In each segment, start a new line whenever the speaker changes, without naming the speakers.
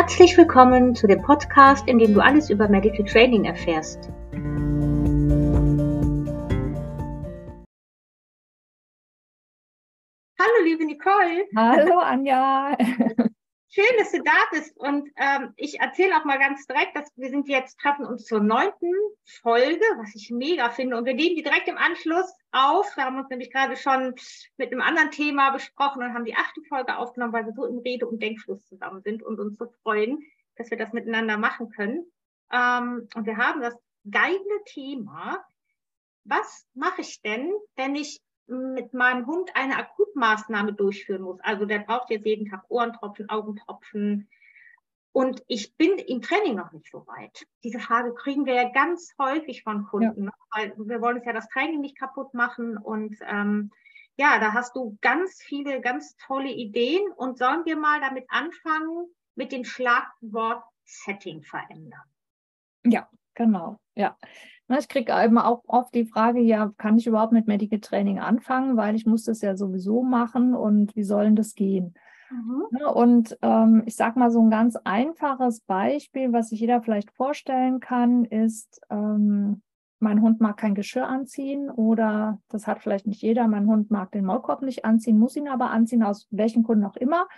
Herzlich willkommen zu dem Podcast, in dem du alles über Medical Training erfährst. Hallo, liebe Nicole.
Hallo, Anja.
Schön, dass du da bist. Und ähm, ich erzähle auch mal ganz direkt, dass wir sind jetzt, treffen uns zur neunten Folge, was ich mega finde. Und wir nehmen die direkt im Anschluss auf. Wir haben uns nämlich gerade schon mit einem anderen Thema besprochen und haben die achte Folge aufgenommen, weil wir so im Rede- und Denkfluss zusammen sind und uns so freuen, dass wir das miteinander machen können. Ähm, und wir haben das geile Thema. Was mache ich denn, wenn ich mit meinem Hund eine Akutmaßnahme durchführen muss. Also der braucht jetzt jeden Tag Ohrentropfen, Augentropfen. Und ich bin im Training noch nicht so weit. Diese Frage kriegen wir ja ganz häufig von Kunden, ja. weil wir wollen uns ja das Training nicht kaputt machen. Und ähm, ja, da hast du ganz viele, ganz tolle Ideen. Und sollen wir mal damit anfangen, mit dem Schlagwort Setting verändern?
Ja, genau. Ja. Ich kriege immer auch oft die Frage, ja, kann ich überhaupt mit Medical Training anfangen, weil ich muss das ja sowieso machen und wie soll denn das gehen? Mhm. Und ähm, ich sage mal so ein ganz einfaches Beispiel, was sich jeder vielleicht vorstellen kann, ist, ähm, mein Hund mag kein Geschirr anziehen oder das hat vielleicht nicht jeder, mein Hund mag den Maulkorb nicht anziehen, muss ihn aber anziehen, aus welchen Gründen auch immer.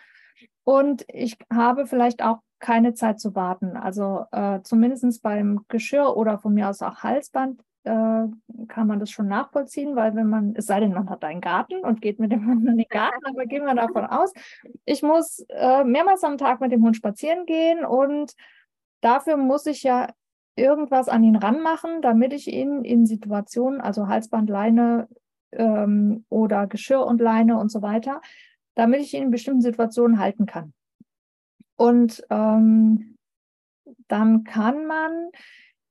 Und ich habe vielleicht auch keine Zeit zu warten. Also äh, zumindest beim Geschirr oder von mir aus auch Halsband äh, kann man das schon nachvollziehen, weil wenn man, es sei denn, man hat einen Garten und geht mit dem Hund in den Garten, aber gehen wir davon aus, ich muss äh, mehrmals am Tag mit dem Hund spazieren gehen und dafür muss ich ja irgendwas an ihn ranmachen, damit ich ihn in Situationen, also Halsband, Leine ähm, oder Geschirr und Leine und so weiter, damit ich ihn in bestimmten Situationen halten kann. Und ähm, dann kann man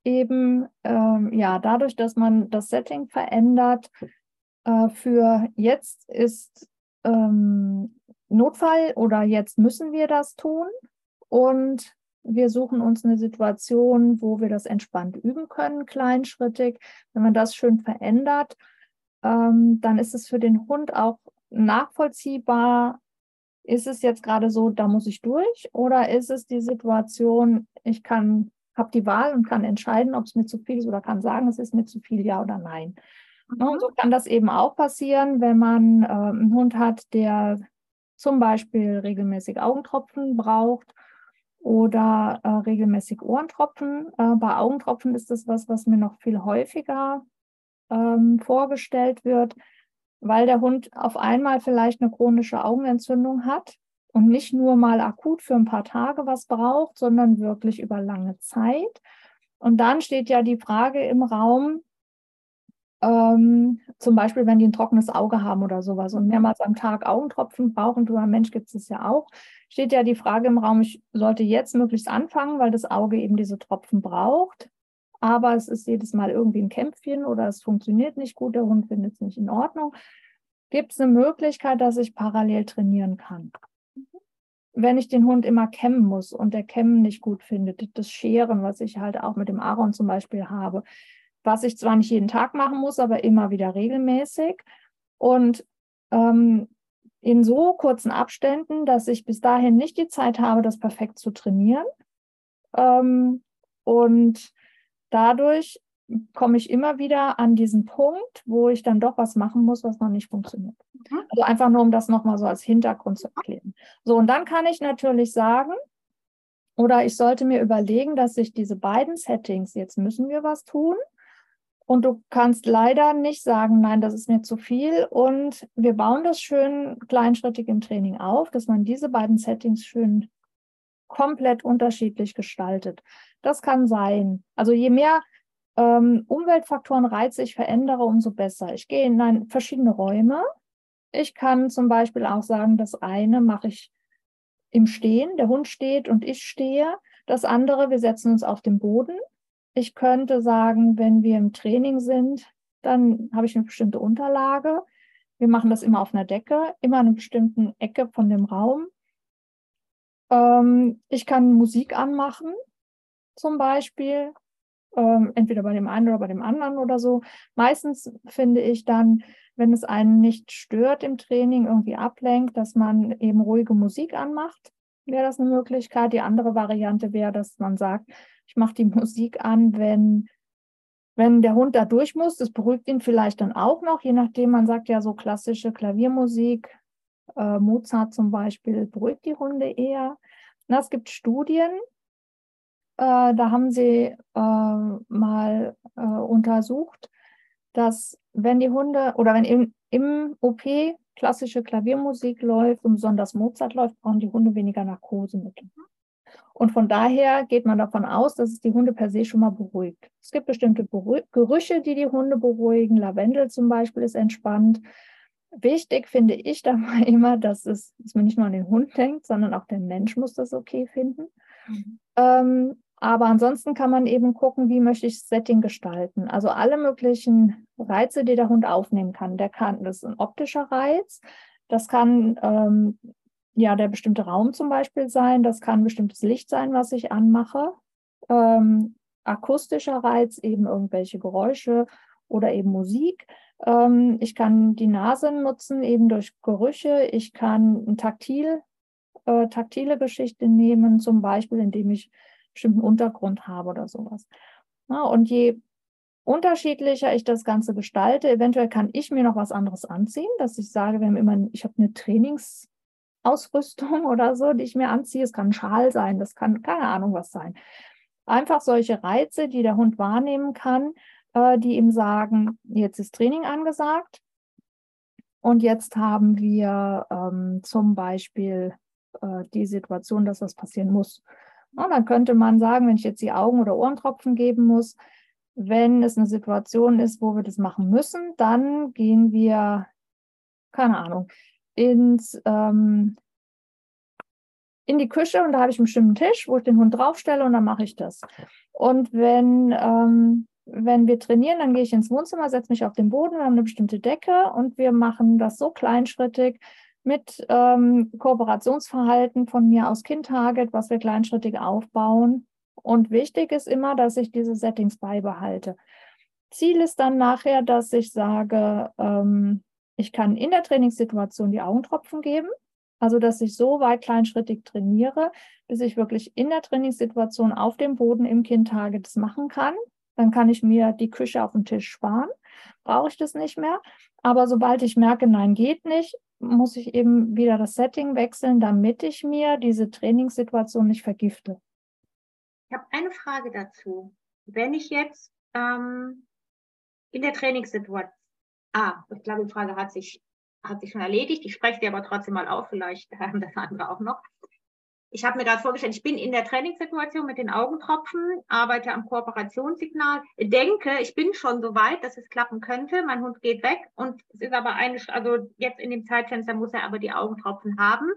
eben, ähm, ja, dadurch, dass man das Setting verändert, äh, für jetzt ist ähm, Notfall oder jetzt müssen wir das tun und wir suchen uns eine Situation, wo wir das entspannt üben können, kleinschrittig. Wenn man das schön verändert, ähm, dann ist es für den Hund auch nachvollziehbar, ist es jetzt gerade so, da muss ich durch oder ist es die Situation, ich kann, habe die Wahl und kann entscheiden, ob es mir zu viel ist oder kann sagen, es ist mir zu viel, ja oder nein. Mhm. Und so kann das eben auch passieren, wenn man äh, einen Hund hat, der zum Beispiel regelmäßig Augentropfen braucht oder äh, regelmäßig Ohrentropfen. Äh, bei Augentropfen ist das was, was mir noch viel häufiger ähm, vorgestellt wird weil der Hund auf einmal vielleicht eine chronische Augenentzündung hat und nicht nur mal akut für ein paar Tage was braucht, sondern wirklich über lange Zeit. Und dann steht ja die Frage im Raum, ähm, zum Beispiel, wenn die ein trockenes Auge haben oder sowas und mehrmals am Tag Augentropfen brauchen, du Mensch gibt es ja auch, steht ja die Frage im Raum, ich sollte jetzt möglichst anfangen, weil das Auge eben diese Tropfen braucht aber es ist jedes Mal irgendwie ein Kämpfchen oder es funktioniert nicht gut, der Hund findet es nicht in Ordnung. Gibt es eine Möglichkeit, dass ich parallel trainieren kann? Wenn ich den Hund immer kämmen muss und der Kämmen nicht gut findet, das Scheren, was ich halt auch mit dem Aaron zum Beispiel habe, was ich zwar nicht jeden Tag machen muss, aber immer wieder regelmäßig und ähm, in so kurzen Abständen, dass ich bis dahin nicht die Zeit habe, das perfekt zu trainieren. Ähm, und dadurch komme ich immer wieder an diesen Punkt, wo ich dann doch was machen muss, was noch nicht funktioniert. Mhm. Also einfach nur, um das nochmal so als Hintergrund zu erklären. So, und dann kann ich natürlich sagen, oder ich sollte mir überlegen, dass ich diese beiden Settings, jetzt müssen wir was tun. Und du kannst leider nicht sagen, nein, das ist mir zu viel. Und wir bauen das schön kleinschrittig im Training auf, dass man diese beiden Settings schön komplett unterschiedlich gestaltet. Das kann sein. Also je mehr ähm, Umweltfaktoren Reize ich verändere, umso besser. Ich gehe in ein, verschiedene Räume. Ich kann zum Beispiel auch sagen, das eine mache ich im Stehen, der Hund steht und ich stehe. Das andere, wir setzen uns auf den Boden. Ich könnte sagen, wenn wir im Training sind, dann habe ich eine bestimmte Unterlage. Wir machen das immer auf einer Decke, immer an einer bestimmten Ecke von dem Raum. Ähm, ich kann Musik anmachen, zum Beispiel, ähm, entweder bei dem einen oder bei dem anderen oder so. Meistens finde ich dann, wenn es einen nicht stört im Training, irgendwie ablenkt, dass man eben ruhige Musik anmacht. wäre das eine Möglichkeit. Die andere Variante wäre, dass man sagt, ich mache die Musik an, wenn, wenn der Hund da durch muss. Das beruhigt ihn vielleicht dann auch noch, je nachdem, man sagt ja so klassische Klaviermusik, äh, Mozart zum Beispiel, beruhigt die Hunde eher. Na, es gibt Studien, äh, da haben sie äh, mal äh, untersucht, dass wenn die Hunde oder wenn im, im OP klassische Klaviermusik läuft und besonders Mozart läuft, brauchen die Hunde weniger Narkosemittel. Und von daher geht man davon aus, dass es die Hunde per se schon mal beruhigt. Es gibt bestimmte Beru Gerüche, die die Hunde beruhigen. Lavendel zum Beispiel ist entspannt. Wichtig finde ich dabei immer, dass, es, dass man nicht nur an den Hund denkt, sondern auch der Mensch muss das okay finden. Mhm. Ähm, aber ansonsten kann man eben gucken, wie möchte ich das Setting gestalten. Also alle möglichen Reize, die der Hund aufnehmen kann. Der kann, das ist ein optischer Reiz. Das kann ähm, ja der bestimmte Raum zum Beispiel sein. Das kann bestimmtes Licht sein, was ich anmache. Ähm, akustischer Reiz, eben irgendwelche Geräusche oder eben Musik. Ähm, ich kann die Nase nutzen, eben durch Gerüche. Ich kann taktil, äh, taktile Geschichte nehmen, zum Beispiel, indem ich bestimmten Untergrund habe oder sowas. Ja, und je unterschiedlicher ich das Ganze gestalte, eventuell kann ich mir noch was anderes anziehen, dass ich sage, wir haben immer, ich habe eine Trainingsausrüstung oder so, die ich mir anziehe. Es kann ein Schal sein, das kann keine Ahnung was sein. Einfach solche Reize, die der Hund wahrnehmen kann, äh, die ihm sagen, jetzt ist Training angesagt. Und jetzt haben wir ähm, zum Beispiel äh, die Situation, dass das passieren muss. Und dann könnte man sagen, wenn ich jetzt die Augen- oder Ohrentropfen geben muss, wenn es eine Situation ist, wo wir das machen müssen, dann gehen wir, keine Ahnung, ins, ähm, in die Küche und da habe ich einen bestimmten Tisch, wo ich den Hund draufstelle und dann mache ich das. Und wenn, ähm, wenn wir trainieren, dann gehe ich ins Wohnzimmer, setze mich auf den Boden, wir haben eine bestimmte Decke und wir machen das so kleinschrittig, mit ähm, Kooperationsverhalten von mir aus Kind-Target, was wir kleinschrittig aufbauen. Und wichtig ist immer, dass ich diese Settings beibehalte. Ziel ist dann nachher, dass ich sage, ähm, ich kann in der Trainingssituation die Augentropfen geben. Also, dass ich so weit kleinschrittig trainiere, bis ich wirklich in der Trainingssituation auf dem Boden im Kind-Target das machen kann. Dann kann ich mir die Küche auf dem Tisch sparen. Brauche ich das nicht mehr. Aber sobald ich merke, nein, geht nicht, muss ich eben wieder das Setting wechseln, damit ich mir diese Trainingssituation nicht vergifte.
Ich habe eine Frage dazu. Wenn ich jetzt ähm, in der Trainingssituation, ah, ich glaube, die Frage hat sich, hat sich schon erledigt. Ich spreche sie aber trotzdem mal auf, vielleicht haben das andere auch noch ich habe mir gerade vorgestellt, ich bin in der Trainingssituation mit den Augentropfen, arbeite am Kooperationssignal, denke, ich bin schon so weit, dass es klappen könnte. Mein Hund geht weg und es ist aber eine, also jetzt in dem Zeitfenster muss er aber die Augentropfen haben.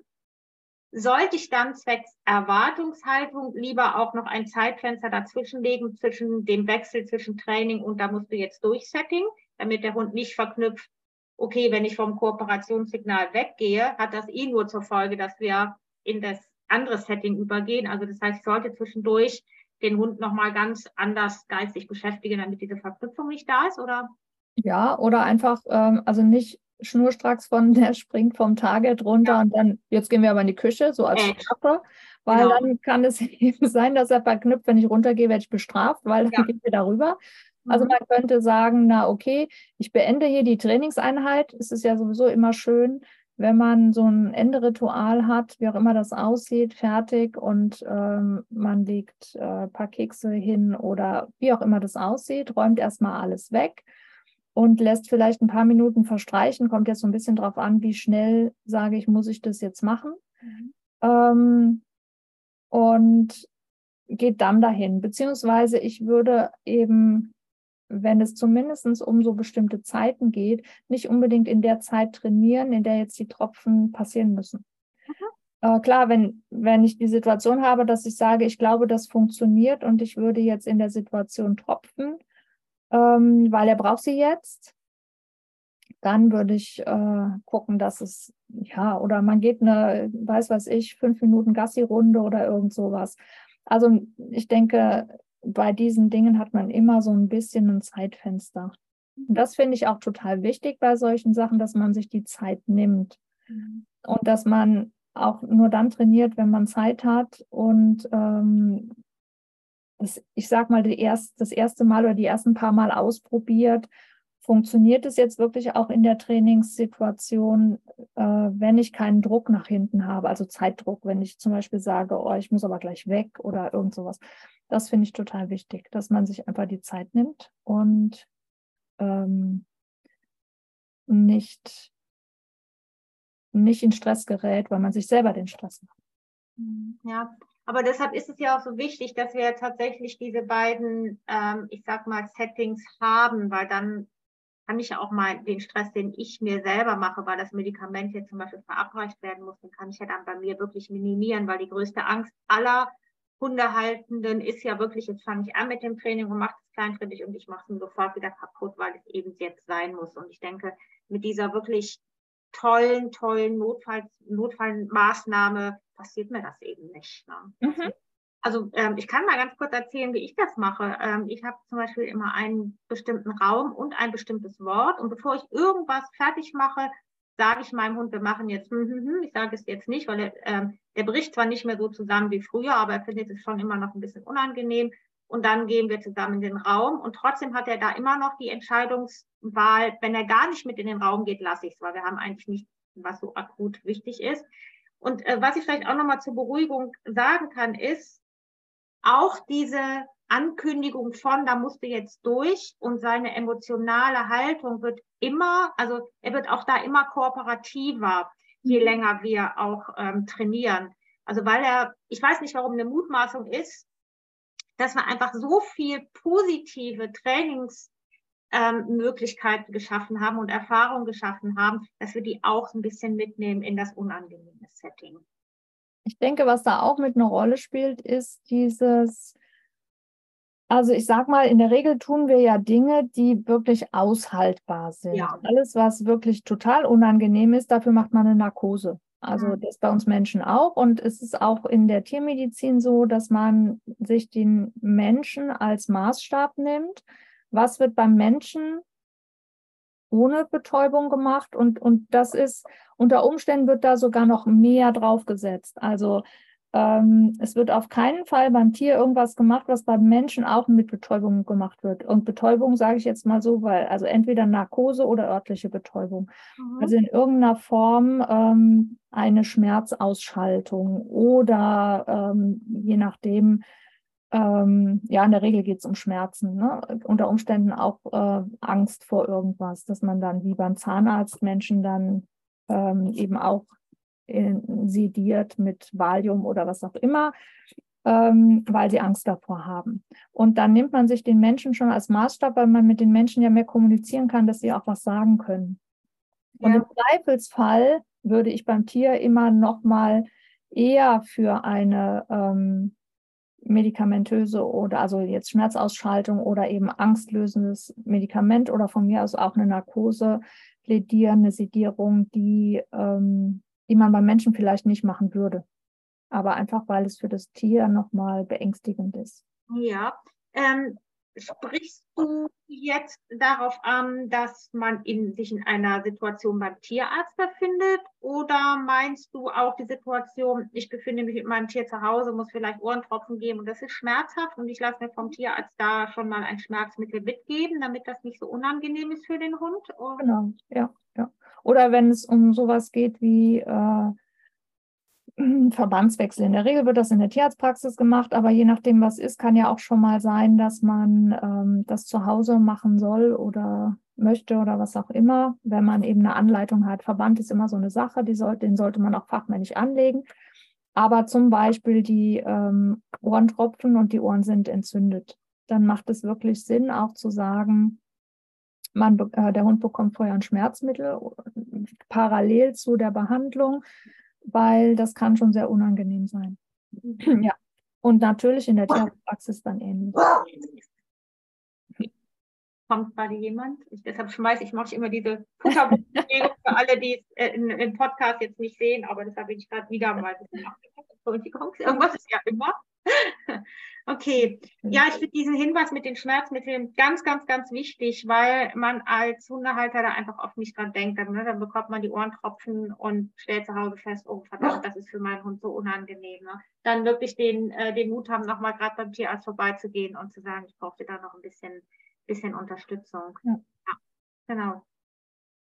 Sollte ich dann zwecks Erwartungshaltung lieber auch noch ein Zeitfenster dazwischen legen, zwischen dem Wechsel zwischen Training und da musst du jetzt durchsetting, damit der Hund nicht verknüpft, okay, wenn ich vom Kooperationssignal weggehe, hat das eh nur zur Folge, dass wir in das anderes Setting übergehen. Also das heißt, ich sollte zwischendurch den Hund nochmal ganz anders geistig beschäftigen, damit diese Verknüpfung nicht da ist, oder?
Ja, oder einfach, ähm, also nicht schnurstracks von der springt vom Target runter ja. und dann, jetzt gehen wir aber in die Küche, so als Strafe, weil genau. dann kann es eben sein, dass er verknüpft, wenn ich runtergehe, werde ich bestraft, weil dann ja. gehen wir darüber. Also mhm. man könnte sagen, na okay, ich beende hier die Trainingseinheit. Es ist ja sowieso immer schön, wenn man so ein Enderitual hat, wie auch immer das aussieht, fertig und ähm, man legt äh, ein paar Kekse hin oder wie auch immer das aussieht, räumt erstmal alles weg und lässt vielleicht ein paar Minuten verstreichen. Kommt jetzt so ein bisschen drauf an, wie schnell, sage ich, muss ich das jetzt machen. Mhm. Ähm, und geht dann dahin. Beziehungsweise ich würde eben wenn es zumindest um so bestimmte Zeiten geht, nicht unbedingt in der Zeit trainieren, in der jetzt die Tropfen passieren müssen. Äh, klar, wenn, wenn ich die Situation habe, dass ich sage, ich glaube, das funktioniert und ich würde jetzt in der Situation tropfen, ähm, weil er braucht sie jetzt, dann würde ich äh, gucken, dass es, ja, oder man geht eine, weiß was ich, fünf Minuten Gassi-Runde oder irgend sowas. Also ich denke, bei diesen Dingen hat man immer so ein bisschen ein Zeitfenster. Und das finde ich auch total wichtig bei solchen Sachen, dass man sich die Zeit nimmt. Mhm. Und dass man auch nur dann trainiert, wenn man Zeit hat und ähm, das, ich sag mal, erst, das erste Mal oder die ersten paar Mal ausprobiert. Funktioniert es jetzt wirklich auch in der Trainingssituation, äh, wenn ich keinen Druck nach hinten habe, also Zeitdruck, wenn ich zum Beispiel sage, oh, ich muss aber gleich weg oder irgend sowas. Das finde ich total wichtig, dass man sich einfach die Zeit nimmt und ähm, nicht, nicht in Stress gerät, weil man sich selber den Stress macht.
Ja, aber deshalb ist es ja auch so wichtig, dass wir tatsächlich diese beiden, ähm, ich sag mal, Settings haben, weil dann kann ich ja auch mal den Stress, den ich mir selber mache, weil das Medikament jetzt zum Beispiel verabreicht werden muss, den kann ich ja dann bei mir wirklich minimieren, weil die größte Angst aller Hundehaltenden ist ja wirklich, jetzt fange ich an mit dem Training und mache es kleinschrittig und ich mache es sofort wieder kaputt, weil es eben jetzt sein muss. Und ich denke, mit dieser wirklich tollen, tollen Notfall, Notfallmaßnahme passiert mir das eben nicht. Ne? Mhm. Also ähm, ich kann mal ganz kurz erzählen, wie ich das mache. Ähm, ich habe zum Beispiel immer einen bestimmten Raum und ein bestimmtes Wort. Und bevor ich irgendwas fertig mache, sage ich meinem Hund, wir machen jetzt, hm, hm, hm. ich sage es jetzt nicht, weil er, ähm, der bricht zwar nicht mehr so zusammen wie früher, aber er findet es schon immer noch ein bisschen unangenehm. Und dann gehen wir zusammen in den Raum. Und trotzdem hat er da immer noch die Entscheidungswahl, wenn er gar nicht mit in den Raum geht, lasse ich es, weil wir haben eigentlich nicht, was so akut wichtig ist. Und äh, was ich vielleicht auch nochmal zur Beruhigung sagen kann, ist, auch diese Ankündigung von, da musst du jetzt durch und seine emotionale Haltung wird immer, also er wird auch da immer kooperativer, je mhm. länger wir auch ähm, trainieren. Also weil er, ich weiß nicht, warum eine Mutmaßung ist, dass wir einfach so viel positive Trainings ähm, geschaffen haben und Erfahrungen geschaffen haben, dass wir die auch ein bisschen mitnehmen in das unangenehme Setting.
Ich denke, was da auch mit einer Rolle spielt, ist dieses, also ich sag mal, in der Regel tun wir ja Dinge, die wirklich aushaltbar sind. Ja. Alles, was wirklich total unangenehm ist, dafür macht man eine Narkose. Also mhm. das bei uns Menschen auch. Und es ist auch in der Tiermedizin so, dass man sich den Menschen als Maßstab nimmt was wird beim Menschen ohne Betäubung gemacht und, und das ist, unter Umständen wird da sogar noch mehr draufgesetzt. Also ähm, es wird auf keinen Fall beim Tier irgendwas gemacht, was beim Menschen auch mit Betäubung gemacht wird. Und Betäubung sage ich jetzt mal so, weil also entweder Narkose oder örtliche Betäubung. Mhm. Also in irgendeiner Form ähm, eine Schmerzausschaltung oder ähm, je nachdem, ähm, ja, in der Regel geht es um Schmerzen. Ne? Unter Umständen auch äh, Angst vor irgendwas, dass man dann wie beim Zahnarzt Menschen dann ähm, eben auch sediert mit Valium oder was auch immer, ähm, weil sie Angst davor haben. Und dann nimmt man sich den Menschen schon als Maßstab, weil man mit den Menschen ja mehr kommunizieren kann, dass sie auch was sagen können. Und ja. im Zweifelsfall würde ich beim Tier immer noch mal eher für eine ähm, medikamentöse oder also jetzt Schmerzausschaltung oder eben angstlösendes Medikament oder von mir aus auch eine Narkose plädieren, eine Sedierung, die, ähm, die man beim Menschen vielleicht nicht machen würde. Aber einfach, weil es für das Tier nochmal beängstigend ist.
Ja, ähm, sprichst du jetzt darauf an, dass man in, sich in einer Situation beim Tierarzt befindet? Oder meinst du auch die Situation, ich befinde mich mit meinem Tier zu Hause, muss vielleicht Ohrentropfen geben und das ist schmerzhaft und ich lasse mir vom Tierarzt da schon mal ein Schmerzmittel mitgeben, damit das nicht so unangenehm ist für den Hund?
Oder? Genau, ja, ja. Oder wenn es um sowas geht wie äh, Verbandswechsel. In der Regel wird das in der Tierarztpraxis gemacht, aber je nachdem, was ist, kann ja auch schon mal sein, dass man ähm, das zu Hause machen soll oder möchte oder was auch immer, wenn man eben eine Anleitung hat. Verband ist immer so eine Sache, die soll, den sollte man auch fachmännisch anlegen. Aber zum Beispiel die ähm, Ohren tropfen und die Ohren sind entzündet. Dann macht es wirklich Sinn, auch zu sagen, man, äh, der Hund bekommt vorher ein Schmerzmittel parallel zu der Behandlung weil das kann schon sehr unangenehm sein. Ja. Und natürlich in der Tierarztpraxis dann ähnlich.
Kommt gerade jemand? Ich, deshalb schmeiße ich, mache ich immer diese Futterbewegung für alle, die es äh, im Podcast jetzt nicht sehen, aber deshalb bin ich gerade wieder mal irgendwas ist ja immer. Okay, ja, ich finde diesen Hinweis mit den Schmerzmitteln ganz, ganz, ganz wichtig, weil man als Hundehalter da einfach oft nicht dran denkt. Dann, ne, dann bekommt man die Ohrentropfen und stellt zu Hause fest, oh verdammt, das ist für meinen Hund so unangenehm. Ne? Dann wirklich den, äh, den Mut haben, nochmal gerade beim Tierarzt vorbeizugehen und zu sagen, ich brauche da noch ein bisschen, bisschen Unterstützung. Ja. ja, genau.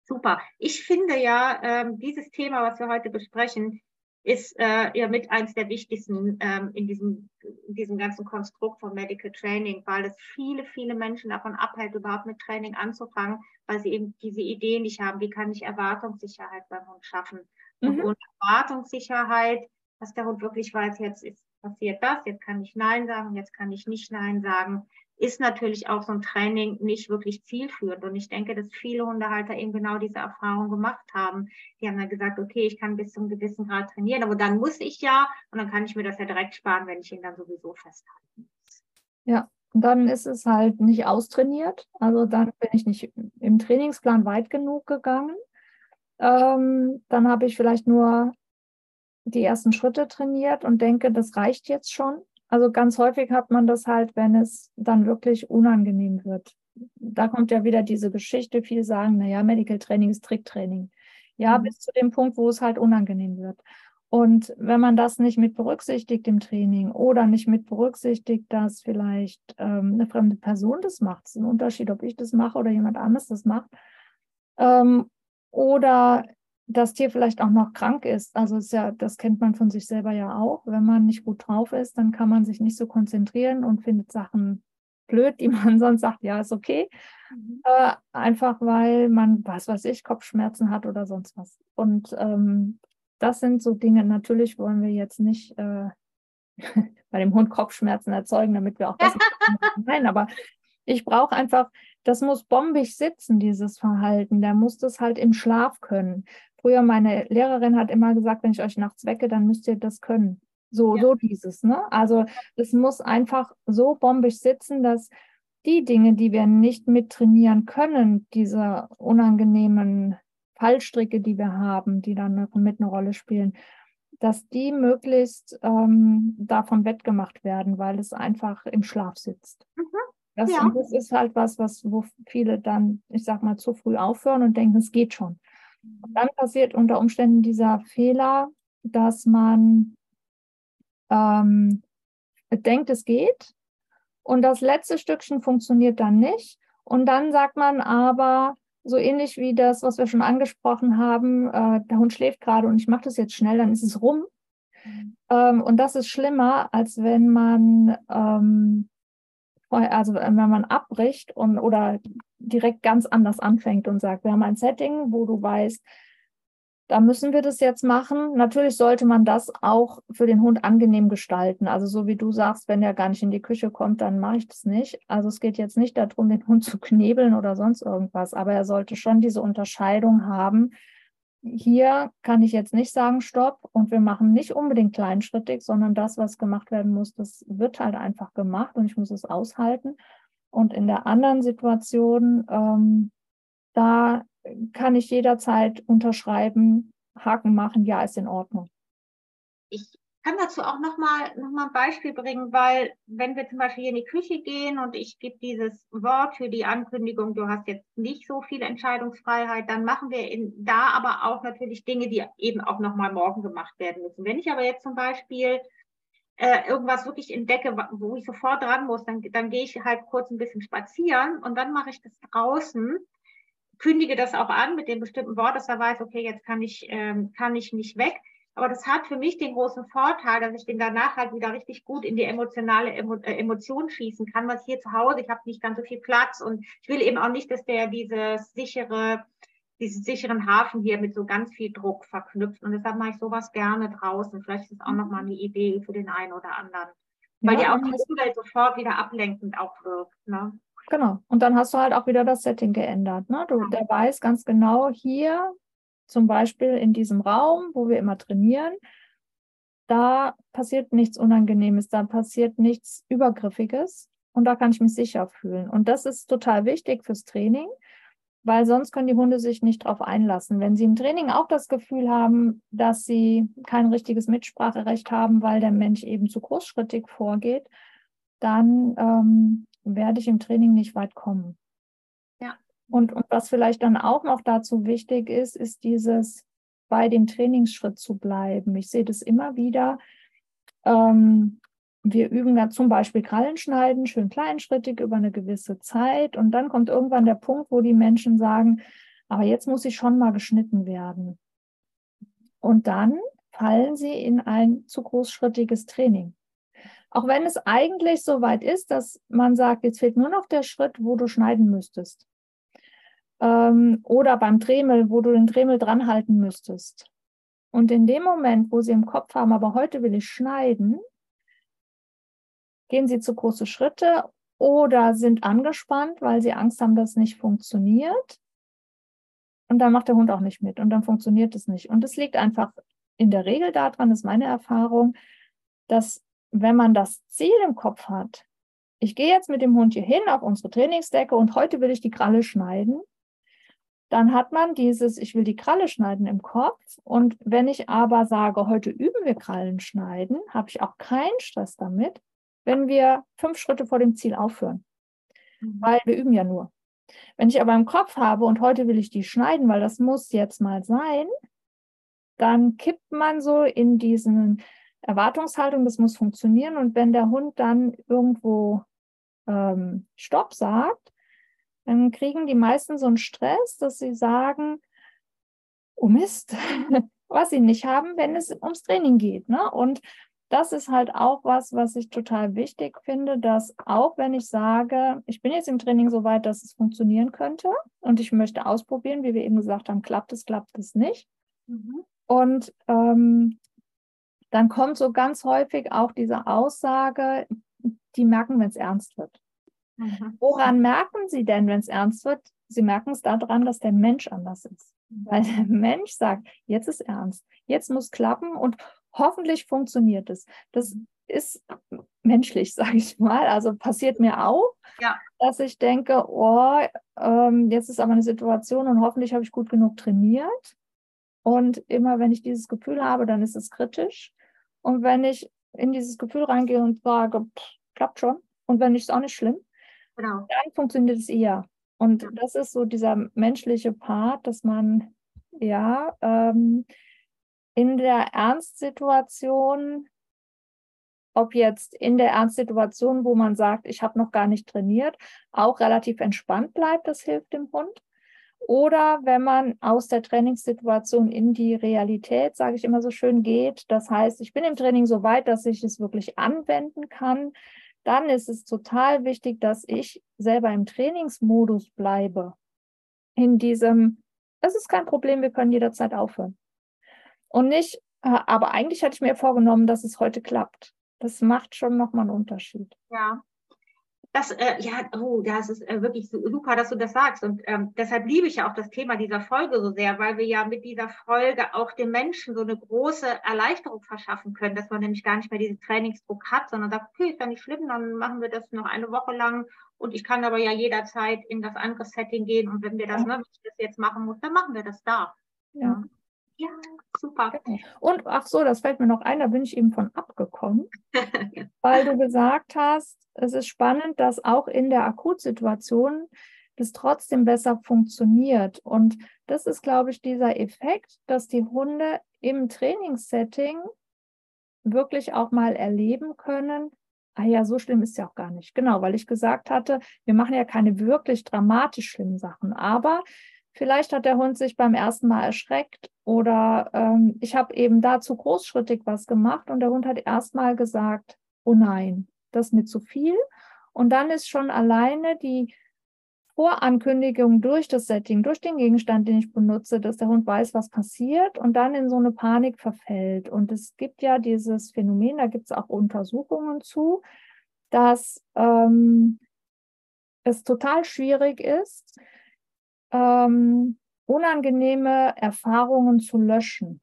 Super. Ich finde ja, ähm, dieses Thema, was wir heute besprechen, ist äh, ja mit eins der wichtigsten ähm, in, diesem, in diesem ganzen Konstrukt von Medical Training, weil es viele, viele Menschen davon abhält, überhaupt mit Training anzufangen, weil sie eben diese Idee nicht haben, wie kann ich Erwartungssicherheit beim Hund schaffen. Mhm. Und ohne Erwartungssicherheit, dass der Hund wirklich weiß, jetzt ist passiert das, jetzt kann ich Nein sagen, jetzt kann ich nicht Nein sagen, ist natürlich auch so ein Training nicht wirklich zielführend. Und ich denke, dass viele Hundehalter eben genau diese Erfahrung gemacht haben. Die haben dann gesagt, okay, ich kann bis zu einem gewissen Grad trainieren, aber dann muss ich ja und dann kann ich mir das ja direkt sparen, wenn ich ihn dann sowieso festhalten muss.
Ja, dann ist es halt nicht austrainiert. Also dann bin ich nicht im Trainingsplan weit genug gegangen. Ähm, dann habe ich vielleicht nur die ersten Schritte trainiert und denke, das reicht jetzt schon. Also ganz häufig hat man das halt, wenn es dann wirklich unangenehm wird. Da kommt ja wieder diese Geschichte, viele sagen, naja, Medical Training ist Tricktraining. Ja, mhm. bis zu dem Punkt, wo es halt unangenehm wird. Und wenn man das nicht mit berücksichtigt im Training oder nicht mit berücksichtigt, dass vielleicht ähm, eine fremde Person das macht, ist ein Unterschied, ob ich das mache oder jemand anderes das macht, ähm, oder das Tier vielleicht auch noch krank ist. Also ist ja, das kennt man von sich selber ja auch. Wenn man nicht gut drauf ist, dann kann man sich nicht so konzentrieren und findet Sachen blöd, die man sonst sagt, ja, ist okay. Mhm. Äh, einfach weil man, was weiß ich, Kopfschmerzen hat oder sonst was. Und ähm, das sind so Dinge, natürlich wollen wir jetzt nicht äh, bei dem Hund Kopfschmerzen erzeugen, damit wir auch das Nein, aber ich brauche einfach, das muss bombig sitzen, dieses Verhalten. Der muss das halt im Schlaf können. Früher meine Lehrerin hat immer gesagt, wenn ich euch nachts wecke, dann müsst ihr das können. So, ja. so dieses, ne? Also es muss einfach so bombig sitzen, dass die Dinge, die wir nicht mit trainieren können, diese unangenehmen Fallstricke, die wir haben, die dann mit eine Rolle spielen, dass die möglichst ähm, davon wettgemacht werden, weil es einfach im Schlaf sitzt. Mhm. Das, ja. das ist halt was, was, wo viele dann, ich sag mal, zu früh aufhören und denken, es geht schon. Und dann passiert unter Umständen dieser Fehler, dass man ähm, denkt, es geht und das letzte Stückchen funktioniert dann nicht. Und dann sagt man aber, so ähnlich wie das, was wir schon angesprochen haben, äh, der Hund schläft gerade und ich mache das jetzt schnell, dann ist es rum. Ähm, und das ist schlimmer, als wenn man ähm, also wenn man abbricht und oder direkt ganz anders anfängt und sagt, wir haben ein Setting, wo du weißt, da müssen wir das jetzt machen. Natürlich sollte man das auch für den Hund angenehm gestalten. Also so wie du sagst, wenn der gar nicht in die Küche kommt, dann mache ich das nicht. Also es geht jetzt nicht darum, den Hund zu knebeln oder sonst irgendwas, aber er sollte schon diese Unterscheidung haben, hier kann ich jetzt nicht sagen, stopp und wir machen nicht unbedingt kleinschrittig, sondern das, was gemacht werden muss, das wird halt einfach gemacht und ich muss es aushalten. Und in der anderen Situation, ähm, da kann ich jederzeit unterschreiben, Haken machen, ja, ist in Ordnung.
Ich kann dazu auch nochmal noch mal ein Beispiel bringen, weil wenn wir zum Beispiel hier in die Küche gehen und ich gebe dieses Wort für die Ankündigung, du hast jetzt nicht so viel Entscheidungsfreiheit, dann machen wir in, da aber auch natürlich Dinge, die eben auch nochmal morgen gemacht werden müssen. Wenn ich aber jetzt zum Beispiel äh, irgendwas wirklich entdecke, wo ich sofort dran muss, dann, dann gehe ich halt kurz ein bisschen spazieren und dann mache ich das draußen kündige das auch an mit dem bestimmten Wort, dass er weiß, okay, jetzt kann ich, ähm, kann ich nicht weg. Aber das hat für mich den großen Vorteil, dass ich den danach halt wieder richtig gut in die emotionale Emo äh, Emotion schießen kann, was hier zu Hause, ich habe nicht ganz so viel Platz und ich will eben auch nicht, dass der dieses sichere, diesen sicheren Hafen hier mit so ganz viel Druck verknüpft. Und deshalb mache ich sowas gerne draußen. Vielleicht ist das auch nochmal eine Idee für den einen oder anderen. Weil ja, die auch die Umwelt sofort wieder ablenkend auch wirkt. Ne?
Genau. Und dann hast du halt auch wieder das Setting geändert. Ne? Du, der weiß ganz genau, hier zum Beispiel in diesem Raum, wo wir immer trainieren, da passiert nichts Unangenehmes, da passiert nichts Übergriffiges und da kann ich mich sicher fühlen. Und das ist total wichtig fürs Training, weil sonst können die Hunde sich nicht darauf einlassen. Wenn sie im Training auch das Gefühl haben, dass sie kein richtiges Mitspracherecht haben, weil der Mensch eben zu großschrittig vorgeht, dann ähm, werde ich im Training nicht weit kommen. Ja. Und, und was vielleicht dann auch noch dazu wichtig ist, ist dieses bei dem Trainingsschritt zu bleiben. Ich sehe das immer wieder. Ähm, wir üben da zum Beispiel Krallenschneiden, schön kleinschrittig über eine gewisse Zeit. Und dann kommt irgendwann der Punkt, wo die Menschen sagen, aber jetzt muss ich schon mal geschnitten werden. Und dann fallen sie in ein zu großschrittiges Training. Auch wenn es eigentlich so weit ist, dass man sagt, jetzt fehlt nur noch der Schritt, wo du schneiden müsstest. Ähm, oder beim Dremel, wo du den Dremel dran halten müsstest. Und in dem Moment, wo sie im Kopf haben, aber heute will ich schneiden, gehen sie zu große Schritte oder sind angespannt, weil sie Angst haben, dass es nicht funktioniert. Und dann macht der Hund auch nicht mit und dann funktioniert es nicht. Und es liegt einfach in der Regel daran, ist meine Erfahrung, dass wenn man das Ziel im Kopf hat, ich gehe jetzt mit dem Hund hier hin auf unsere Trainingsdecke und heute will ich die Kralle schneiden, dann hat man dieses, ich will die Kralle schneiden im Kopf. Und wenn ich aber sage, heute üben wir Krallen schneiden, habe ich auch keinen Stress damit, wenn wir fünf Schritte vor dem Ziel aufhören. Mhm. Weil wir üben ja nur. Wenn ich aber im Kopf habe und heute will ich die schneiden, weil das muss jetzt mal sein, dann kippt man so in diesen Erwartungshaltung, das muss funktionieren. Und wenn der Hund dann irgendwo ähm, Stopp sagt, dann kriegen die meisten so einen Stress, dass sie sagen, oh Mist, was sie nicht haben, wenn es ums Training geht. Ne? Und das ist halt auch was, was ich total wichtig finde, dass auch wenn ich sage, ich bin jetzt im Training so weit, dass es funktionieren könnte und ich möchte ausprobieren, wie wir eben gesagt haben, klappt es, klappt es nicht. Mhm. Und ähm, dann kommt so ganz häufig auch diese Aussage, die merken, wenn es ernst wird. Mhm. Woran merken Sie denn, wenn es ernst wird? Sie merken es daran, dass der Mensch anders ist. Mhm. Weil der Mensch sagt, jetzt ist ernst, jetzt muss klappen und hoffentlich funktioniert es. Das mhm. ist menschlich, sage ich mal. Also passiert mir auch, ja. dass ich denke, oh, ähm, jetzt ist aber eine Situation und hoffentlich habe ich gut genug trainiert. Und immer wenn ich dieses Gefühl habe, dann ist es kritisch. Und wenn ich in dieses Gefühl reingehe und sage, pff, klappt schon, und wenn nicht, ist auch nicht schlimm, genau. dann funktioniert es eher. Und ja. das ist so dieser menschliche Part, dass man ja ähm, in der Ernstsituation, ob jetzt in der Ernstsituation, wo man sagt, ich habe noch gar nicht trainiert, auch relativ entspannt bleibt, das hilft dem Hund. Oder wenn man aus der Trainingssituation in die Realität, sage ich immer so schön, geht, das heißt, ich bin im Training so weit, dass ich es wirklich anwenden kann, dann ist es total wichtig, dass ich selber im Trainingsmodus bleibe. In diesem, es ist kein Problem, wir können jederzeit aufhören. Und nicht, äh, aber eigentlich hatte ich mir vorgenommen, dass es heute klappt. Das macht schon nochmal einen Unterschied.
Ja, das, äh, ja, oh, das ist äh, wirklich super, dass du das sagst. Und ähm, deshalb liebe ich ja auch das Thema dieser Folge so sehr, weil wir ja mit dieser Folge auch den Menschen so eine große Erleichterung verschaffen können, dass man nämlich gar nicht mehr diesen Trainingsdruck hat, sondern sagt, okay, ist ja nicht schlimm, dann machen wir das noch eine Woche lang und ich kann aber ja jederzeit in das andere Setting gehen und wenn wir das, ne, wenn ich das jetzt machen muss, dann machen wir das da. Ja.
Ja, super. Und ach so, das fällt mir noch ein, da bin ich eben von abgekommen, weil du gesagt hast, es ist spannend, dass auch in der Akutsituation das trotzdem besser funktioniert. Und das ist, glaube ich, dieser Effekt, dass die Hunde im Trainingssetting wirklich auch mal erleben können, ah ja, so schlimm ist ja auch gar nicht. Genau, weil ich gesagt hatte, wir machen ja keine wirklich dramatisch schlimmen Sachen, aber Vielleicht hat der Hund sich beim ersten Mal erschreckt oder ähm, ich habe eben dazu großschrittig was gemacht und der Hund hat erstmal gesagt, oh nein, das ist mir zu viel. Und dann ist schon alleine die Vorankündigung durch das Setting, durch den Gegenstand, den ich benutze, dass der Hund weiß, was passiert und dann in so eine Panik verfällt. Und es gibt ja dieses Phänomen, da gibt es auch Untersuchungen zu, dass ähm, es total schwierig ist, ähm, unangenehme Erfahrungen zu löschen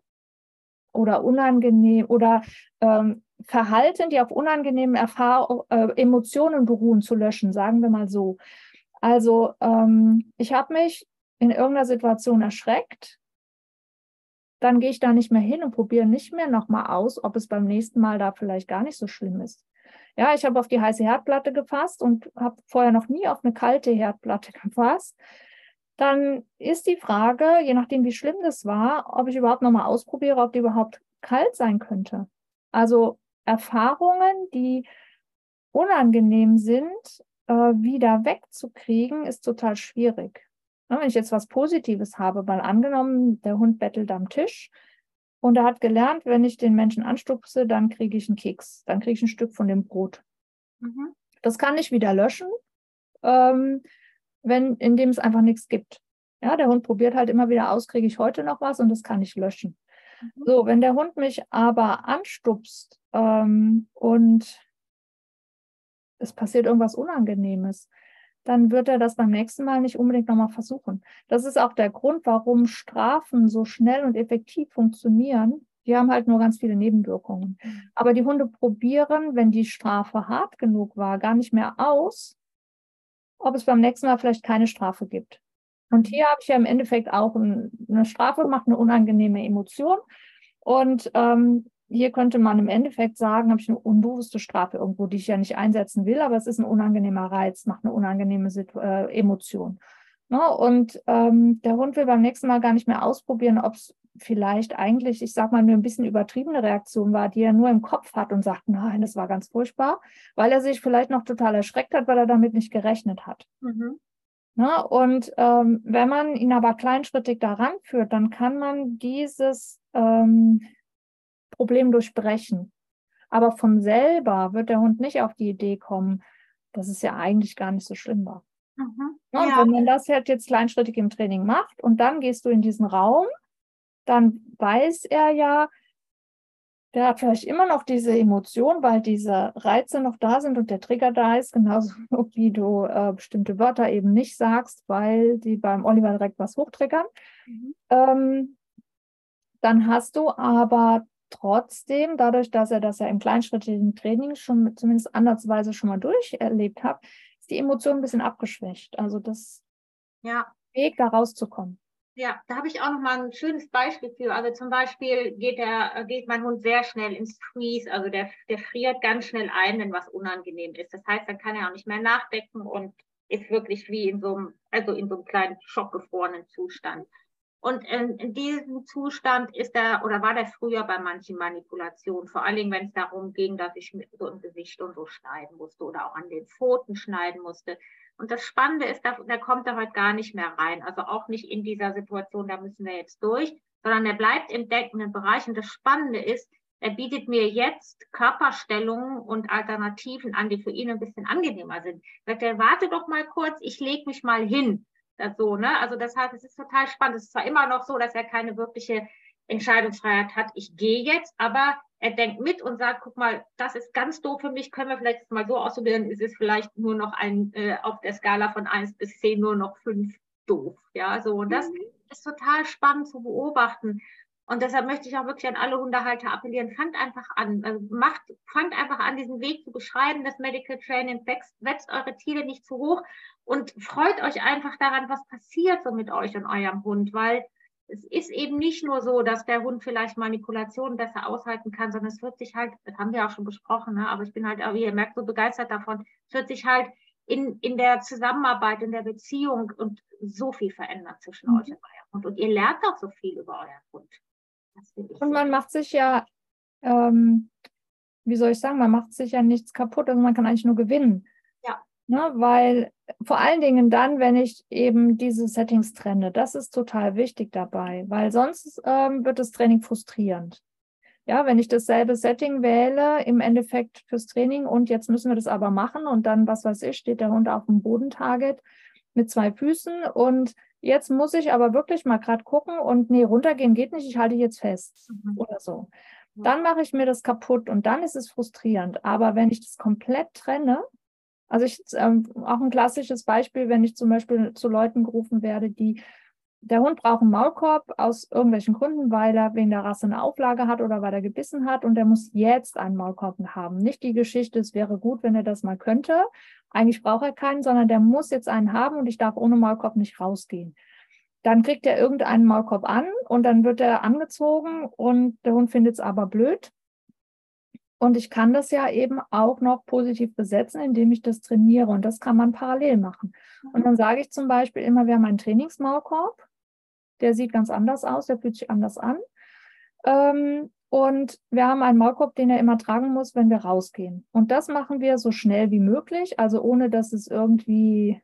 oder unangenehm oder ähm, Verhalten, die auf unangenehmen Erfahr äh, Emotionen beruhen, zu löschen, sagen wir mal so. Also ähm, ich habe mich in irgendeiner Situation erschreckt, dann gehe ich da nicht mehr hin und probiere nicht mehr nochmal aus, ob es beim nächsten Mal da vielleicht gar nicht so schlimm ist. Ja, ich habe auf die heiße Herdplatte gefasst und habe vorher noch nie auf eine kalte Herdplatte gefasst. Dann ist die Frage, je nachdem, wie schlimm das war, ob ich überhaupt nochmal ausprobiere, ob die überhaupt kalt sein könnte. Also Erfahrungen, die unangenehm sind, äh, wieder wegzukriegen, ist total schwierig. Ja, wenn ich jetzt was Positives habe, mal angenommen, der Hund bettelt am Tisch und er hat gelernt, wenn ich den Menschen anstupse, dann kriege ich einen Keks, dann kriege ich ein Stück von dem Brot. Mhm. Das kann ich wieder löschen, ähm, wenn, indem es einfach nichts gibt. Ja, der Hund probiert halt immer wieder aus, kriege ich heute noch was und das kann ich löschen. Mhm. So, wenn der Hund mich aber anstupst ähm, und es passiert irgendwas Unangenehmes, dann wird er das beim nächsten Mal nicht unbedingt nochmal versuchen. Das ist auch der Grund, warum Strafen so schnell und effektiv funktionieren. Die haben halt nur ganz viele Nebenwirkungen. Mhm. Aber die Hunde probieren, wenn die Strafe hart genug war, gar nicht mehr aus, ob es beim nächsten Mal vielleicht keine Strafe gibt. Und hier habe ich ja im Endeffekt auch eine Strafe gemacht, eine unangenehme Emotion. Und ähm, hier könnte man im Endeffekt sagen, habe ich eine unbewusste Strafe irgendwo, die ich ja nicht einsetzen will, aber es ist ein unangenehmer Reiz, macht eine unangenehme Situ äh, Emotion. Ne? Und ähm, der Hund will beim nächsten Mal gar nicht mehr ausprobieren, ob es vielleicht eigentlich, ich sag mal, nur ein bisschen übertriebene Reaktion war, die er nur im Kopf hat und sagt, nein, das war ganz furchtbar, weil er sich vielleicht noch total erschreckt hat, weil er damit nicht gerechnet hat. Mhm. Ne? Und ähm, wenn man ihn aber kleinschrittig daran führt, dann kann man dieses ähm, Problem durchbrechen. Aber von selber wird der Hund nicht auf die Idee kommen, dass es ja eigentlich gar nicht so schlimm war. Mhm. Und ja. wenn man das halt jetzt kleinschrittig im Training macht und dann gehst du in diesen Raum, dann weiß er ja, der hat vielleicht immer noch diese Emotion, weil diese Reize noch da sind und der Trigger da ist, genauso wie du äh, bestimmte Wörter eben nicht sagst, weil die beim Oliver direkt was hochtriggern. Mhm. Ähm, dann hast du aber trotzdem, dadurch, dass er das ja im kleinschrittigen Training schon zumindest andersweise schon mal durcherlebt hat, ist die Emotion ein bisschen abgeschwächt. Also das ja. Weg, da rauszukommen.
Ja, da habe ich auch noch mal ein schönes Beispiel für. Also zum Beispiel geht der, geht mein Hund sehr schnell ins Freeze, also der, der friert ganz schnell ein, wenn was unangenehm ist. Das heißt, dann kann er auch nicht mehr nachdenken und ist wirklich wie in so einem, also in so einem kleinen schockgefrorenen Zustand. Und in, in, diesem Zustand ist er oder war der früher bei manchen Manipulationen, vor allen Dingen, wenn es darum ging, dass ich mit so im Gesicht und so schneiden musste oder auch an den Pfoten schneiden musste. Und das Spannende ist, da, da kommt er heute gar nicht mehr rein. Also auch nicht in dieser Situation, da müssen wir jetzt durch, sondern er bleibt im deckenden Bereich. Und das Spannende ist, er bietet mir jetzt Körperstellungen und Alternativen an, die für ihn ein bisschen angenehmer sind. Sagt er, warte doch mal kurz, ich lege mich mal hin das so, ne? Also das heißt, es ist total spannend. Es ist zwar immer noch so, dass er keine wirkliche Entscheidungsfreiheit hat, ich gehe jetzt, aber er denkt mit und sagt, guck mal, das ist ganz doof für mich, können wir vielleicht mal so ausprobieren, ist es vielleicht nur noch ein, äh, auf der Skala von eins bis zehn nur noch fünf doof. Ja, so. Und das mhm. ist total spannend zu beobachten. Und deshalb möchte ich auch wirklich an alle Hundehalter appellieren, fangt einfach an, also macht, fangt einfach an, diesen Weg zu beschreiben, das Medical Training, wächst, wetzt eure Ziele nicht zu hoch und freut euch einfach daran, was passiert so mit euch und eurem Hund, weil es ist eben nicht nur so, dass der Hund vielleicht Manipulationen besser aushalten kann, sondern es wird sich halt, das haben wir auch schon besprochen, ne? aber ich bin halt, wie ihr merkt, so begeistert davon, es wird sich halt in, in der Zusammenarbeit, in der Beziehung und so viel verändern zwischen mhm. euch und eurem Hund. Und ihr lernt auch so viel über euren Hund.
Und man macht sich ja, ähm, wie soll ich sagen, man macht sich ja nichts kaputt, also man kann eigentlich nur gewinnen. Ne, weil vor allen Dingen dann, wenn ich eben diese Settings trenne, das ist total wichtig dabei, weil sonst ähm, wird das Training frustrierend. Ja, wenn ich dasselbe Setting wähle, im Endeffekt fürs Training und jetzt müssen wir das aber machen und dann, was weiß ich, steht der Hund auf dem Bodentarget mit zwei Füßen und jetzt muss ich aber wirklich mal gerade gucken und nee, runtergehen geht nicht, ich halte jetzt fest mhm. oder so. Dann mache ich mir das kaputt und dann ist es frustrierend. Aber wenn ich das komplett trenne, also ich, ähm, auch ein klassisches Beispiel, wenn ich zum Beispiel zu Leuten gerufen werde, die der Hund braucht einen Maulkorb aus irgendwelchen Gründen, weil er wegen der Rasse eine Auflage hat oder weil er gebissen hat und der muss jetzt einen Maulkorb haben. Nicht die Geschichte, es wäre gut, wenn er das mal könnte. Eigentlich braucht er keinen, sondern der muss jetzt einen haben und ich darf ohne Maulkorb nicht rausgehen. Dann kriegt er irgendeinen Maulkorb an und dann wird er angezogen und der Hund findet es aber blöd. Und ich kann das ja eben auch noch positiv besetzen, indem ich das trainiere. Und das kann man parallel machen. Und dann sage ich zum Beispiel immer, wir haben einen Trainingsmaulkorb. Der sieht ganz anders aus, der fühlt sich anders an. Ähm, und wir haben einen Maulkorb, den er immer tragen muss, wenn wir rausgehen. Und das machen wir so schnell wie möglich, also ohne dass es irgendwie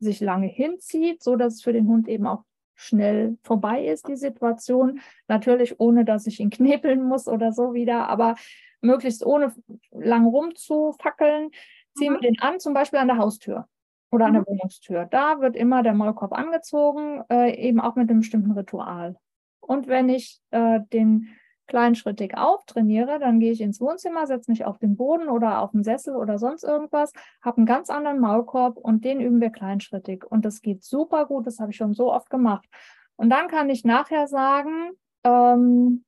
sich lange hinzieht, so dass es für den Hund eben auch schnell vorbei ist, die Situation. Natürlich ohne, dass ich ihn knebeln muss oder so wieder, aber möglichst ohne lang rumzufackeln, ziehen mhm. wir den an, zum Beispiel an der Haustür oder an der mhm. Wohnungstür. Da wird immer der Maulkorb angezogen, äh, eben auch mit einem bestimmten Ritual. Und wenn ich äh, den kleinschrittig auftrainiere, dann gehe ich ins Wohnzimmer, setze mich auf den Boden oder auf den Sessel oder sonst irgendwas, habe einen ganz anderen Maulkorb und den üben wir kleinschrittig. Und das geht super gut, das habe ich schon so oft gemacht. Und dann kann ich nachher sagen, ähm,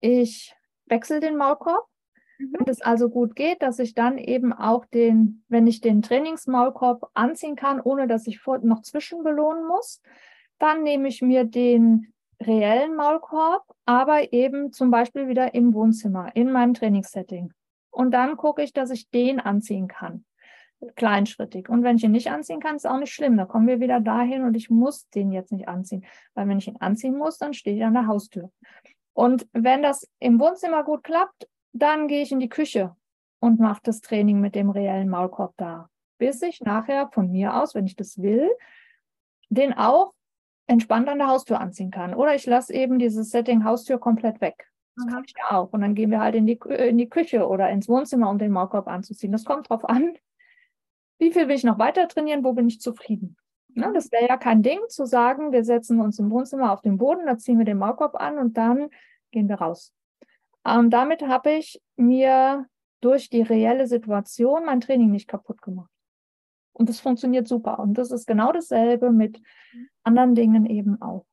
ich wechsle den Maulkorb. Mhm. Wenn es also gut geht, dass ich dann eben auch den, wenn ich den Trainingsmaulkorb anziehen kann, ohne dass ich vor, noch zwischenbelohnen muss, dann nehme ich mir den reellen Maulkorb, aber eben zum Beispiel wieder im Wohnzimmer, in meinem Trainingssetting. Und dann gucke ich, dass ich den anziehen kann. Kleinschrittig. Und wenn ich ihn nicht anziehen kann, ist auch nicht schlimm. Da kommen wir wieder dahin und ich muss den jetzt nicht anziehen. Weil wenn ich ihn anziehen muss, dann stehe ich an der Haustür. Und wenn das im Wohnzimmer gut klappt, dann gehe ich in die Küche und mache das Training mit dem reellen Maulkorb da. Bis ich nachher von mir aus, wenn ich das will, den auch entspannt an der Haustür anziehen kann. Oder ich lasse eben dieses Setting Haustür komplett weg. Das kann ich ja auch. Und dann gehen wir halt in die, in die Küche oder ins Wohnzimmer, um den Maulkorb anzuziehen. Das kommt drauf an, wie viel will ich noch weiter trainieren, wo bin ich zufrieden. Ne, das wäre ja kein Ding zu sagen, wir setzen uns im Wohnzimmer auf den Boden, da ziehen wir den Maulkorb an und dann gehen wir raus. Und damit habe ich mir durch die reelle Situation mein Training nicht kaputt gemacht. Und das funktioniert super. Und das ist genau dasselbe mit anderen Dingen eben auch.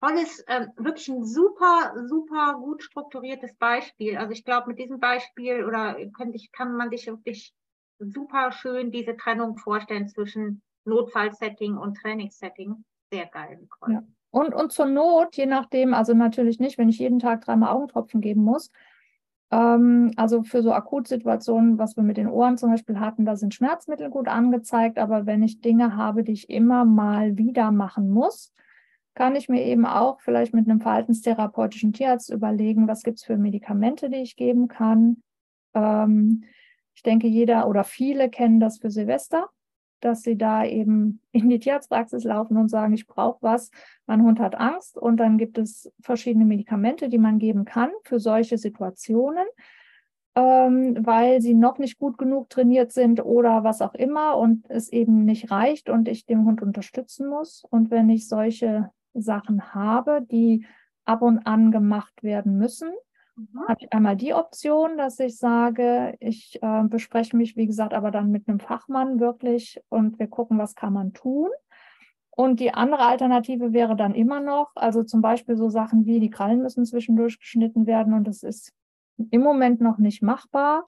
Tolles, äh, wirklich ein super, super gut strukturiertes Beispiel. Also ich glaube, mit diesem Beispiel oder könnte ich, kann man sich wirklich super schön diese Trennung vorstellen zwischen Notfallsetting und Trainingssetting. Sehr geil,
Nicole. Ja. Und, und zur Not, je nachdem, also natürlich nicht, wenn ich jeden Tag dreimal Augentropfen geben muss. Ähm, also für so Akutsituationen, was wir mit den Ohren zum Beispiel hatten, da sind Schmerzmittel gut angezeigt. Aber wenn ich Dinge habe, die ich immer mal wieder machen muss, kann ich mir eben auch vielleicht mit einem verhaltenstherapeutischen Tierarzt überlegen, was gibt es für Medikamente, die ich geben kann. Ähm, ich denke, jeder oder viele kennen das für Silvester dass sie da eben in die Tierarztpraxis laufen und sagen, ich brauche was, mein Hund hat Angst und dann gibt es verschiedene Medikamente, die man geben kann für solche Situationen, ähm, weil sie noch nicht gut genug trainiert sind oder was auch immer und es eben nicht reicht und ich den Hund unterstützen muss. Und wenn ich solche Sachen habe, die ab und an gemacht werden müssen, Mhm. Habe ich einmal die Option, dass ich sage, ich äh, bespreche mich, wie gesagt, aber dann mit einem Fachmann wirklich und wir gucken, was kann man tun. Und die andere Alternative wäre dann immer noch, also zum Beispiel so Sachen wie die Krallen müssen zwischendurch geschnitten werden und das ist im Moment noch nicht machbar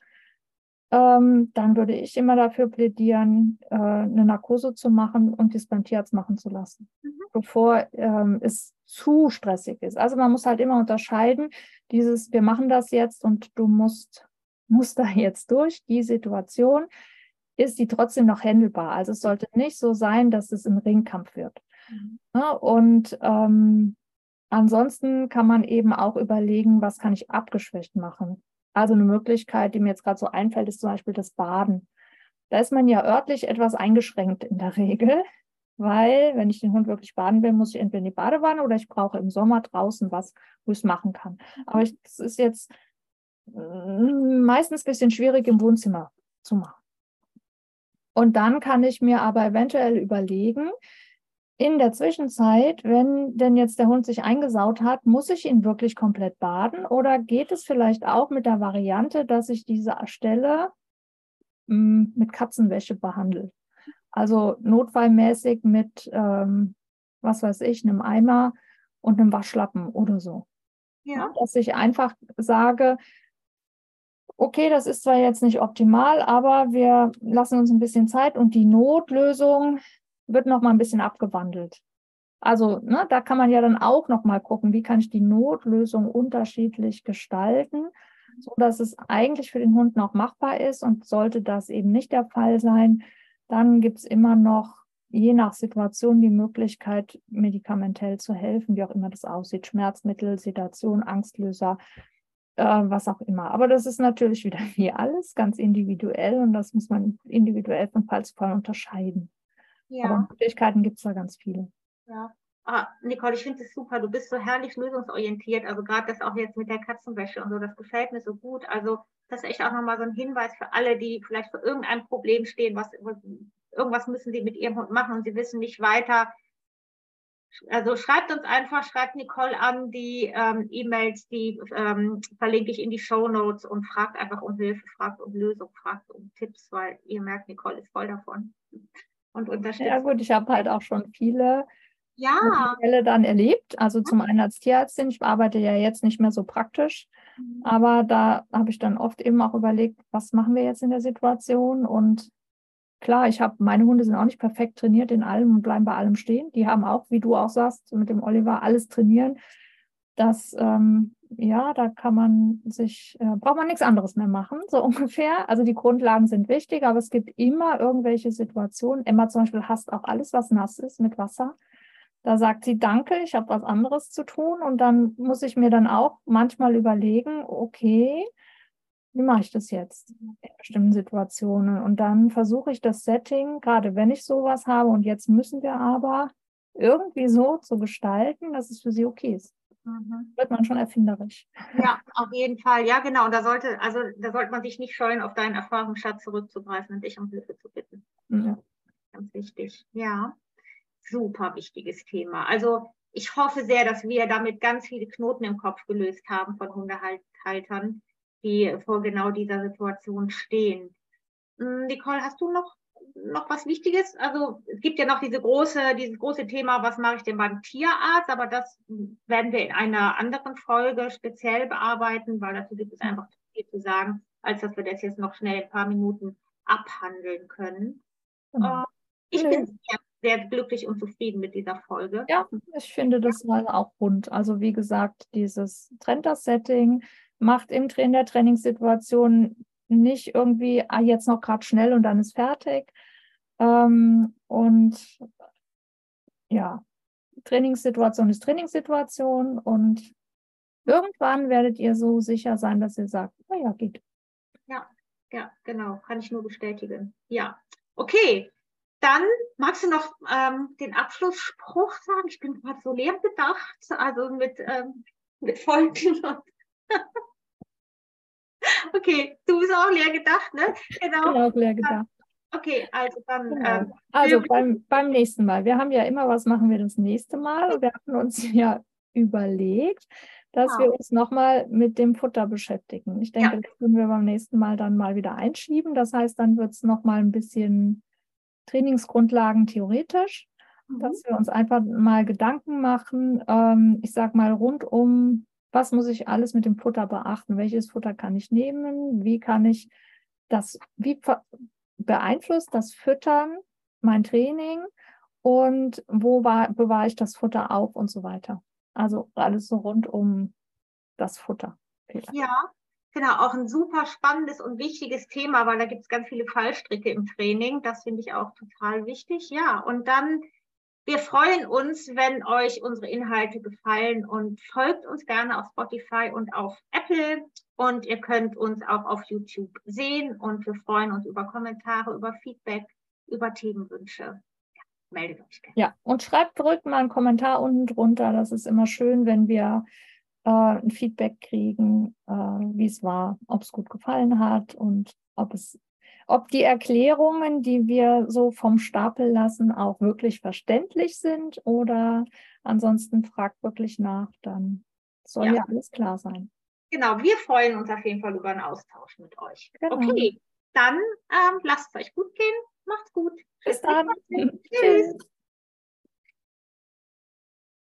ähm, dann würde ich immer dafür plädieren, äh, eine Narkose zu machen und dies beim Tierarzt machen zu lassen, mhm. bevor ähm, es zu stressig ist. Also man muss halt immer unterscheiden, dieses, wir machen das jetzt und du musst, musst da jetzt durch, die Situation, ist die trotzdem noch händelbar. Also es sollte nicht so sein, dass es ein Ringkampf wird. Mhm. Ja, und ähm, ansonsten kann man eben auch überlegen, was kann ich abgeschwächt machen. Also eine Möglichkeit, die mir jetzt gerade so einfällt, ist zum Beispiel das Baden. Da ist man ja örtlich etwas eingeschränkt in der Regel, weil wenn ich den Hund wirklich baden will, muss ich entweder in die Badewanne oder ich brauche im Sommer draußen was, wo ich es machen kann. Aber es ist jetzt mm, meistens ein bisschen schwierig im Wohnzimmer zu machen. Und dann kann ich mir aber eventuell überlegen, in der Zwischenzeit, wenn denn jetzt der Hund sich eingesaut hat, muss ich ihn wirklich komplett baden oder geht es vielleicht auch mit der Variante, dass ich diese Stelle mh, hm, mit Katzenwäsche behandle? Also notfallmäßig mit, ähm, was weiß ich, einem Eimer und einem Waschlappen oder so. Ja. Dass ich einfach sage, okay, das ist zwar jetzt nicht optimal, aber wir lassen uns ein bisschen Zeit und die Notlösung wird noch mal ein bisschen abgewandelt. Also ne, da kann man ja dann auch noch mal gucken, wie kann ich die Notlösung unterschiedlich gestalten. so dass es eigentlich für den Hund noch machbar ist. Und sollte das eben nicht der Fall sein, dann gibt es immer noch je nach Situation die Möglichkeit, medikamentell zu helfen, wie auch immer das aussieht. Schmerzmittel, Sedation, Angstlöser, äh, was auch immer. Aber das ist natürlich wieder wie alles ganz individuell und das muss man individuell von Fall zu Fall unterscheiden. Ja. Aber Möglichkeiten gibt es da ganz viele.
Ja. Ah, Nicole, ich finde es super. Du bist so herrlich lösungsorientiert. Also gerade das auch jetzt mit der Katzenwäsche und so, das gefällt mir so gut. Also das ist echt auch nochmal so ein Hinweis für alle, die vielleicht vor irgendeinem Problem stehen, was, irgendwas müssen sie mit ihrem Hund machen und sie wissen nicht weiter. Also schreibt uns einfach, schreibt Nicole an, die ähm, E-Mails, die ähm, verlinke ich in die Show Notes und fragt einfach um Hilfe, fragt um Lösung, fragt um Tipps, weil ihr merkt, Nicole ist voll davon
und unterstützt. Ja gut, ich habe halt auch schon viele
ja.
Fälle dann erlebt. Also zum einen als Tierärztin, ich arbeite ja jetzt nicht mehr so praktisch, mhm. aber da habe ich dann oft eben auch überlegt, was machen wir jetzt in der Situation und Klar, ich habe, meine Hunde sind auch nicht perfekt trainiert in allem und bleiben bei allem stehen. Die haben auch, wie du auch sagst, mit dem Oliver alles trainieren. Das, ähm, ja, da kann man sich, äh, braucht man nichts anderes mehr machen, so ungefähr. Also die Grundlagen sind wichtig, aber es gibt immer irgendwelche Situationen. Emma zum Beispiel hasst auch alles, was nass ist mit Wasser. Da sagt sie, danke, ich habe was anderes zu tun. Und dann muss ich mir dann auch manchmal überlegen, okay, wie mache ich das jetzt in bestimmten Situationen? Und dann versuche ich das Setting, gerade wenn ich sowas habe, und jetzt müssen wir aber irgendwie so zu gestalten, dass es für sie okay ist. Mhm. Wird man schon erfinderisch.
Ja, auf jeden Fall. Ja, genau. Und da sollte, also da sollte man sich nicht scheuen, auf deinen Erfahrungsschatz zurückzugreifen und dich um Hilfe zu bitten. Ja. Ganz wichtig. Ja super wichtiges Thema. Also ich hoffe sehr, dass wir damit ganz viele Knoten im Kopf gelöst haben von Hundehaltern, die vor genau dieser Situation stehen. Hm, Nicole, hast du noch, noch was Wichtiges? Also es gibt ja noch diese große, dieses große Thema, was mache ich denn beim Tierarzt? Aber das werden wir in einer anderen Folge speziell bearbeiten, weil dazu gibt es einfach viel zu sagen, als dass wir das jetzt noch schnell ein paar Minuten abhandeln können. Mhm. Ich bin sehr sehr glücklich und zufrieden mit dieser Folge.
Ja, ich finde das war auch rund. Also wie gesagt, dieses Trender-Setting macht im Train der Trainingssituation nicht irgendwie, ah, jetzt noch gerade schnell und dann ist fertig. Ähm, und ja, Trainingssituation ist Trainingssituation und irgendwann werdet ihr so sicher sein, dass ihr sagt, naja, geht.
Ja, ja, genau, kann ich nur bestätigen. Ja, okay. Dann magst du noch ähm, den Abschlussspruch sagen? Ich bin gerade so leer gedacht, also mit, ähm, mit Folgen. okay, du bist auch leer gedacht, ne?
Genau. Ich bin auch leer gedacht.
Okay, also dann.
Genau. Ähm, also beim, beim nächsten Mal. Wir haben ja immer, was machen wir das nächste Mal? Wir hatten uns ja überlegt, dass wow. wir uns nochmal mit dem Futter beschäftigen. Ich denke, ja. das können wir beim nächsten Mal dann mal wieder einschieben. Das heißt, dann wird es nochmal ein bisschen Trainingsgrundlagen theoretisch, mhm. dass wir uns einfach mal Gedanken machen, ähm, ich sage mal rund um, was muss ich alles mit dem Futter beachten, welches Futter kann ich nehmen, wie kann ich das, wie beeinflusst das Füttern mein Training und wo war, bewahre ich das Futter auf und so weiter. Also alles so rund um das Futter.
Ja, Genau, auch ein super spannendes und wichtiges Thema, weil da gibt es ganz viele Fallstricke im Training. Das finde ich auch total wichtig. Ja, und dann, wir freuen uns, wenn euch unsere Inhalte gefallen und folgt uns gerne auf Spotify und auf Apple. Und ihr könnt uns auch auf YouTube sehen und wir freuen uns über Kommentare, über Feedback, über Themenwünsche. Ja, meldet euch gerne.
Ja, und schreibt zurück mal einen Kommentar unten drunter. Das ist immer schön, wenn wir äh, ein Feedback kriegen, äh, wie es war, ob es gut gefallen hat und ob es ob die Erklärungen, die wir so vom Stapel lassen, auch wirklich verständlich sind oder ansonsten fragt wirklich nach, dann soll ja, ja alles klar sein.
Genau, wir freuen uns auf jeden Fall über einen Austausch mit euch. Genau. Okay, dann ähm, lasst es euch gut gehen. Macht's gut.
Bis dann. Tschüss.